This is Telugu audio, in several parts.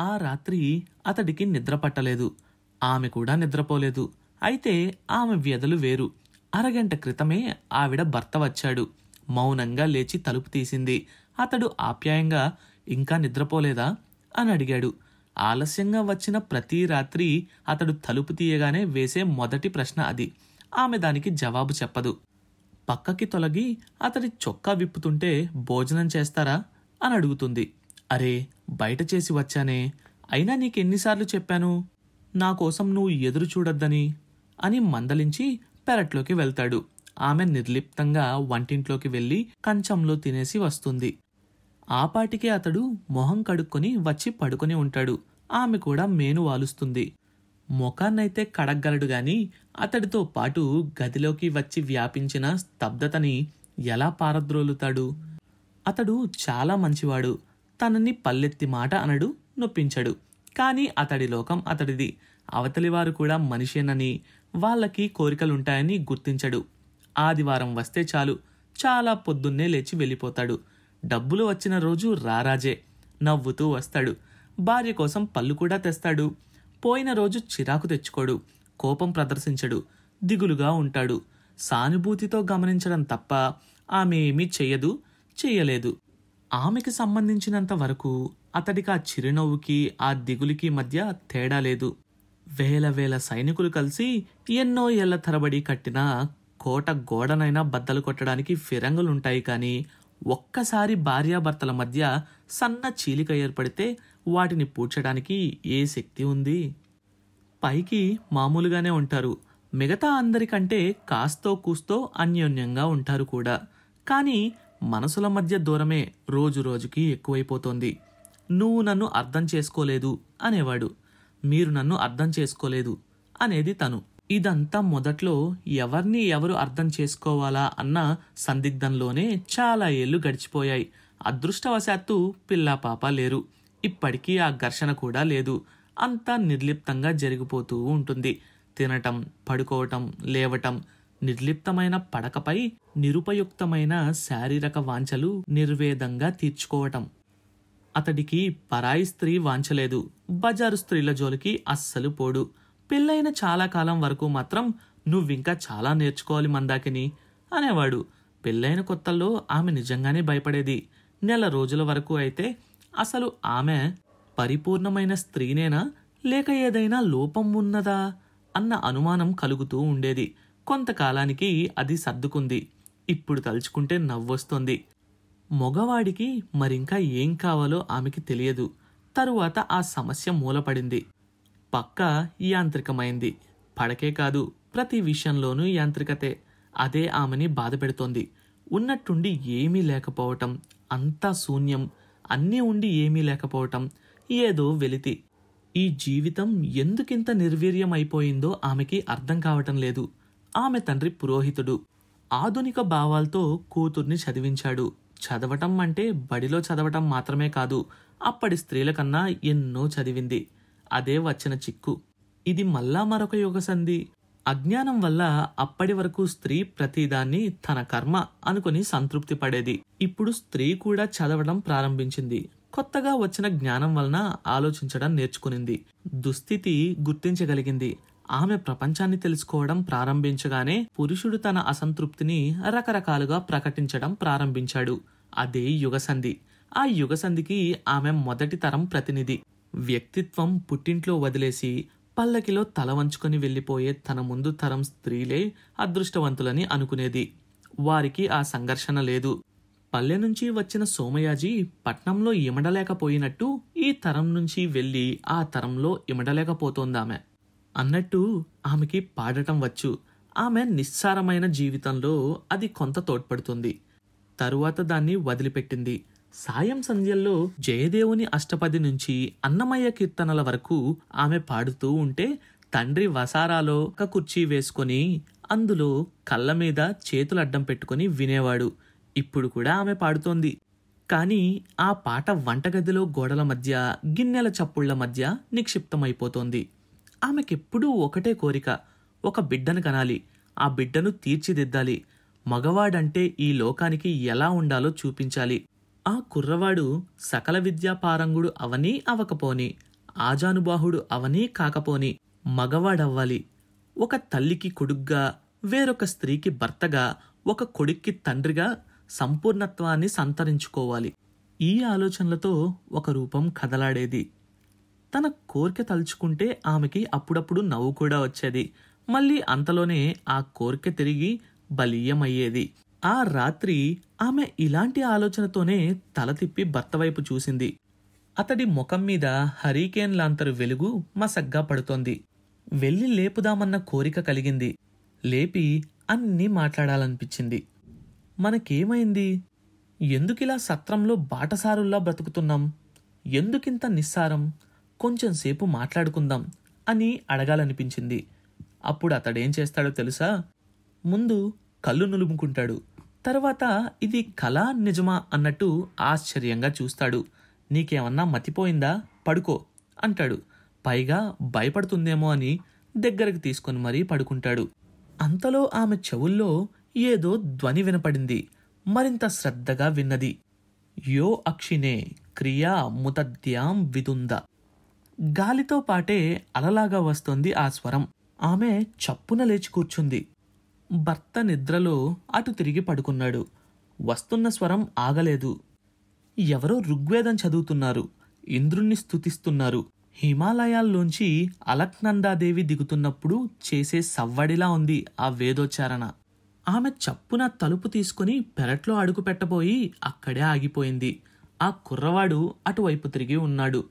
ఆ రాత్రి అతడికి నిద్ర పట్టలేదు. ఆమె కూడా నిద్రపోలేదు. అయితే ఆమె వ్యధలు వేరు. అరగంట క్రితమే ఆవిడ భర్త వచ్చాడు. మౌనంగా లేచి తలుపు తీసింది. అతడు ఆప్యాయంగా ఇంకా నిద్రపోలేదా? అని అడిగాడు. ఆలస్యంగా వచ్చిన ప్రతి రాత్రి అతడు తలుపు తీయగానే వేసే మొదటి ప్రశ్న అది. ఆమె దానికి జవాబు చెప్పదు. పక్కకి తొలగి అతడి చొక్కా విప్పుతుంటే భోజనం చేస్తారా? అని అడుగుతుంది. అరే బయట చేసి వచ్చానే? అయినా నీకెన్నిసార్లు చెప్పాను? నా కోసం నువ్వు ఎదురు చూడొద్దని అని మందలించి పెరట్లోకి వెళ్తాడు. ఆమె నిర్లిప్తంగా వంటింట్లోకి వెళ్ళి కంచంలో తినేసి వస్తుంది. ఆపాటికే అతడు మొహం కడుక్కొని వచ్చి పడుకొని ఉంటాడు. ఆమె కూడా మేను వాలుస్తుంది. ముఖాన్నైతే కడగ్గలడు గాని అతడితో పాటు గదిలోకి వచ్చి వ్యాపించిన స్తబ్దతని ఎలా పారద్రోలుతాడు? అతడు చాలా మంచివాడు. తనని పల్లెత్తి మాట అనడు నొప్పించడు. కానీ అతడి లోకం అతడిది. అవతలివారు కూడా మనిషేనని వాళ్ళకి కోరికలుంటాయని గుర్తించడు. ఆదివారం వస్తే చాలు చాలా పొద్దున్నే లేచి వెళ్ళిపోతాడు. డబ్బులు వచ్చిన రోజు రారాజే నవ్వుతూ వస్తాడు. భార్య కోసం పళ్ళు కూడా తెస్తాడు. పోయిన రోజు చిరాకు తెచ్చుకోడు కోపం ప్రదర్శించడు దిగులుగా ఉంటాడు. సానుభూతితో గమనించడం తప్ప ఆమె ఏమీ చెయ్యదు చెయ్యలేదు. ఆమెకి సంబంధించినంత వరకు అతడికి ఆ చిరునవ్వుకి ఆ దిగులుకి మధ్య తేడా లేదు. వేల వేల సైనికులు కలిసి ఎన్నో ఏళ్ళ తరబడి కట్టిన కోట గోడనైనా బద్దలు కొట్టడానికి ఫిరంగులుంటాయి కానీ ఒక్కసారి భార్యాభర్తల మధ్య సన్న చీలిక ఏర్పడితే వాటిని పూడ్చడానికి ఏ శక్తి ఉంది? పైకి మామూలుగానే ఉంటారు. మిగతా అందరికంటే కాస్తో కూస్తో అన్యోన్యంగా ఉంటారు కూడా. కానీ మనసుల మధ్య దూరమే రోజు రోజుకి ఎక్కువైపోతోంది. నువ్వు నన్ను అర్థం చేసుకోలేదు అనేవాడు. మీరు నన్ను అర్థం చేసుకోలేదు అనేది తను. ఇదంతా మొదట్లో ఎవరిని ఎవరు అర్థం చేసుకోవాలా అన్న సందిగ్ధంలోనే చాలా ఏళ్ళు గడిచిపోయాయి. అదృష్టవశాత్తు పిల్లా పాప లేరు. ఇప్పటికీ ఆ ఘర్షణ కూడా లేదు. అంతా నిర్లిప్తంగా జరిగిపోతూ ఉంటుంది. తినటం పడుకోవటం లేవటం నిర్లిప్తమైన పడకపై నిరుపయుక్తమైన శారీరక వాంఛలు నిర్వేదంగా తీర్చుకోవటం. అతడికి పరాయి స్త్రీ వాంచలేదు బజారు స్త్రీల జోలికి అస్సలు పోడు. పెళ్ళైన చాలా కాలం వరకు మాత్రం నువ్వింకా చాలా నేర్చుకోవాలి మందాకిని అనేవాడు. పెళ్ళైన కొత్తల్లో ఆమె నిజంగానే భయపడేది. నెల రోజుల వరకు అయితే అసలు ఆమె పరిపూర్ణమైన స్త్రీనేనా? లేక ఏదైనా లోపం ఉన్నదా? అన్న అనుమానం కలుగుతూ ఉండేది. కొంతకాలానికి అది సర్దుకుంది. ఇప్పుడు తలుచుకుంటే నవ్వొస్తోంది. మగవాడికి మరింకా ఏం కావాలో ఆమెకి తెలియదు. తరువాత ఆ సమస్య మూలపడింది. పక్క యాంత్రికమైంది. పడకే కాదు ప్రతి విషయంలోనూ యాంత్రికతే. అదే ఆమెని బాధ పెడుతోంది ఉన్నట్టుండి ఏమీ లేకపోవటం. అంతా శూన్యం. అన్నీ ఉండి ఏమీ లేకపోవటం. ఏదో వెలితి. ఈ జీవితం ఎందుకింత నిర్వీర్యం అయిపోయిందో ఆమెకి అర్థం కావటం లేదు. ఆమె తండ్రి పురోహితుడు. ఆధునిక భావాలతో కూతుర్ని చదివించాడు. చదవటం అంటే బడిలో చదవటం మాత్రమే కాదు అప్పటి స్త్రీల కన్నా ఎన్నో చదివింది. అదే వచ్చిన చిక్కు. ఇది మళ్ళా మరొక యుగ సంధి. అజ్ఞానం వల్ల అప్పటి వరకు స్త్రీ ప్రతిదాన్ని తన కర్మ అనుకుని సంతృప్తి పడేది. ఇప్పుడు స్త్రీ కూడా చదవడం ప్రారంభించింది. కొత్తగా వచ్చిన జ్ఞానం వలన ఆలోచించడం నేర్చుకునింది. దుస్థితి గుర్తించగలిగింది. ఆమె ప్రపంచాన్ని తెలుసుకోవడం ప్రారంభించగానే పురుషుడు తన అసంతృప్తిని రకరకాలుగా ప్రకటించడం ప్రారంభించాడు. అదే యుగసంధి. ఆ యుగసంధికి ఆమె మొదటి తరం ప్రతినిధి. వ్యక్తిత్వం పుట్టింట్లో వదిలేసి పల్లకిలో తల వంచుకొని వెళ్ళిపోయే తన ముందు తరం స్త్రీలే అదృష్టవంతులని అనుకునేది. వారికి ఆ సంఘర్షణ లేదు. పల్లె నుంచి వచ్చిన సోమయాజీ పట్నంలో ఇమడలేకపోయినట్టు ఈ తరం నుంచి వెళ్ళి ఆ తరంలో ఇమడలేకపోతోందామె. అన్నట్టు ఆమెకి పాడటం వచ్చు. ఆమె నిస్సారమైన జీవితంలో అది కొంత తోడ్పడుతుంది. తరువాత దాన్ని వదిలిపెట్టింది. సాయం సంధ్యల్లో జయదేవుని అష్టపది నుంచి అన్నమయ్య కీర్తనల వరకు ఆమె పాడుతూ ఉంటే తండ్రి వసారాలో ఒక కుర్చీ వేసుకొని అందులో కళ్ళ మీద చేతులు అడ్డం పెట్టుకొని వినేవాడు. ఇప్పుడు కూడా ఆమె పాడుతోంది. కానీ ఆ పాట వంటగదిలో గోడల మధ్య గిన్నెల చప్పుళ్ళ మధ్య నిక్షిప్తమైపోతోంది. ఆమెకెప్పుడూ ఒకటే కోరిక ఒక బిడ్డను కనాలి. ఆ బిడ్డను తీర్చిదిద్దాలి. మగవాడంటే ఈ లోకానికి ఎలా ఉండాలో చూపించాలి. ఆ కుర్రవాడు సకల విద్యాపారంగుడు అవనీ అవకపోని ఆజానుబాహుడు అవనీ కాకపోని మగవాడవ్వాలి. ఒక తల్లికి కొడుగ్గా వేరొక స్త్రీకి భర్తగా ఒక కొడుక్కి తండ్రిగా సంపూర్ణత్వాన్ని సంతరించుకోవాలి. ఈ ఆలోచనలతో ఒక రూపం కదలాడేది. తన కోరిక తలుచుకుంటే ఆమెకి అప్పుడప్పుడు నవ్వు కూడా వచ్చేది. మళ్ళీ అంతలోనే ఆ కోరిక తిరిగి బలీయమయ్యేది. ఆ రాత్రి ఆమె ఇలాంటి ఆలోచనతోనే తల తిప్పి భర్త వైపు చూసింది. అతడి ముఖం మీద హరికేన్ లాంతరు వెలుగు మసగ్గా పడుతోంది. వెళ్ళి లేపుదామన్న కోరిక కలిగింది. లేపి అన్నీ మాట్లాడాలనిపించింది. మనకేమైంది? ఎందుకిలా సత్రంలో బాటసారుల్లా బ్రతుకుతున్నాం? ఎందుకింత నిస్సారం? కొంచెం సేపు మాట్లాడుకుందాం అని అడగాలనిపించింది. అప్పుడు అతడేం చేస్తాడో తెలుసా? ముందు కళ్ళు నులుముకుంటాడు. తర్వాత ఇది కళ నిజమా అన్నట్టు ఆశ్చర్యంగా చూస్తాడు. నీకేమన్నా మతిపోయిందా? పడుకో అంటాడు. పైగా భయపడుతుందేమో అని దగ్గరకు తీసుకొని మరీ పడుకుంటాడు. అంతలో ఆమె చెవుల్లో ఏదో ధ్వని వినపడింది. మరింత శ్రద్ధగా విన్నది. యో అక్షినే క్రియా ముతద్యాం విదుంద. గాలితో పాటే అలలాగా వస్తోంది ఆ స్వరం. ఆమె చప్పున లేచి కూర్చుంది. భర్త నిద్రలో అటు తిరిగి పడుకున్నాడు. వస్తున్న స్వరం ఆగలేదు. ఎవరో ఋగ్వేదం చదువుతున్నారు. ఇంద్రుణ్ణి స్థుతిస్తున్నారు హిమాలయాల్లోంచి అలక్నందాదేవి దిగుతున్నప్పుడు చేసే సవ్వడిలా ఉంది ఆ వేదోచ్చారణ. ఆమె చప్పున తలుపు తీసుకుని పెరట్లో అడుగు పెట్టబోయి అక్కడే ఆగిపోయింది. ఆ కుర్రవాడు అటువైపు తిరిగి ఉన్నాడు.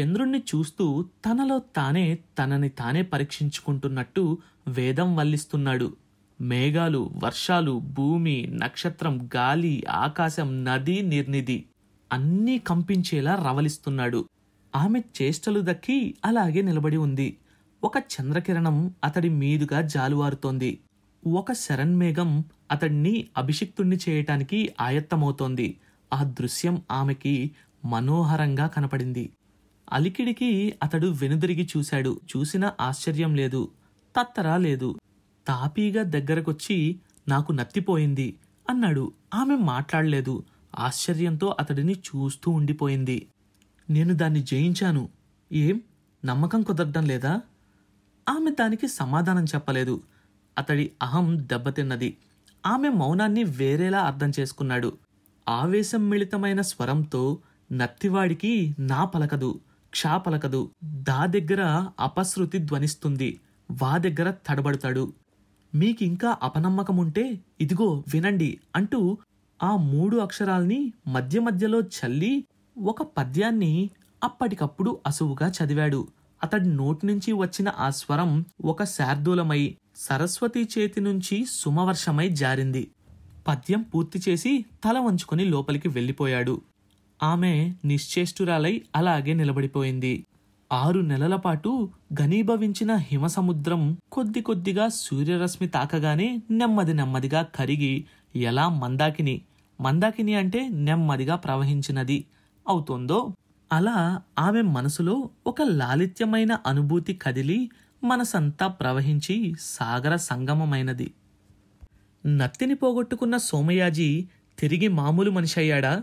చంద్రుణ్ణి చూస్తూ తనలో తానే తనని తానే పరీక్షించుకుంటున్నట్టు వేదం వల్లిస్తున్నాడు. మేఘాలు వర్షాలు భూమి నక్షత్రం గాలి ఆకాశం నది నిర్నిధి అన్నీ కంపించేలా రవలిస్తున్నాడు. ఆమె చేష్టలు దక్కి అలాగే నిలబడి ఉంది. ఒక చంద్రకిరణం అతడి మీదుగా జాలువారుతోంది. ఒక శరణ్మేఘం అతడిని అభిషిక్తుణ్ణి చేయటానికి ఆయత్తమవుతోంది. ఆ దృశ్యం ఆమెకి మనోహరంగా కనపడింది. అలికిడికి అతడు వెనుదిరిగి చూశాడు. చూసిన ఆశ్చర్యం లేదు. తత్తరా లేదు. తాపీగా దగ్గరకొచ్చి నాకు నత్తిపోయింది అన్నాడు. ఆమె మాట్లాడలేదు. ఆశ్చర్యంతో అతడిని చూస్తూ ఉండిపోయింది. నేను దాన్ని జయించాను. ఏం? నమ్మకం కుదరడం లేదా? ఆమె దానికి సమాధానం చెప్పలేదు. అతడి అహం దెబ్బతిన్నది. ఆమె మౌనాన్ని వేరేలా అర్థం చేసుకున్నాడు. ఆవేశం మిళితమైన స్వరంతో నత్తివాడికి నా పలకదు. క్షా పలకదు దా దగ్గర అపశృతి ధ్వనిస్తుంది. వా దగ్గర తడబడతాడు. మీకింకా అపనమ్మకముంటే ఇదిగో వినండి అంటూ ఆ మూడు అక్షరాల్ని మధ్య మధ్యలో చల్లి ఒక పద్యాన్ని అప్పటికప్పుడు అసువుగా చదివాడు. అతడి నోటి నుంచి వచ్చిన ఆ స్వరం ఒక శార్దూలమై సరస్వతి చేతి నుంచి సుమవర్షమై జారింది. పద్యం పూర్తి చేసి తల వంచుకొని లోపలికి వెళ్ళిపోయాడు. ఆమె నిశ్చేష్టురాలై అలాగే నిలబడిపోయింది. ఆరు నెలల పాటు ఘనీభవించిన హిమసముద్రం కొద్ది కొద్దిగా సూర్యరశ్మి తాకగానే నెమ్మది నెమ్మదిగా కరిగి ఎలా మందాకిని? మందాకిని అంటే నెమ్మదిగా ప్రవహించినది అవుతోందో? అలా ఆమె మనసులో ఒక లాలిత్యమైన అనుభూతి కదిలి మనసంతా ప్రవహించి సాగర సంగమమైనది. నత్తిని పోగొట్టుకున్న సోమయాజీ తిరిగి మామూలు మనిషి అయ్యాడా?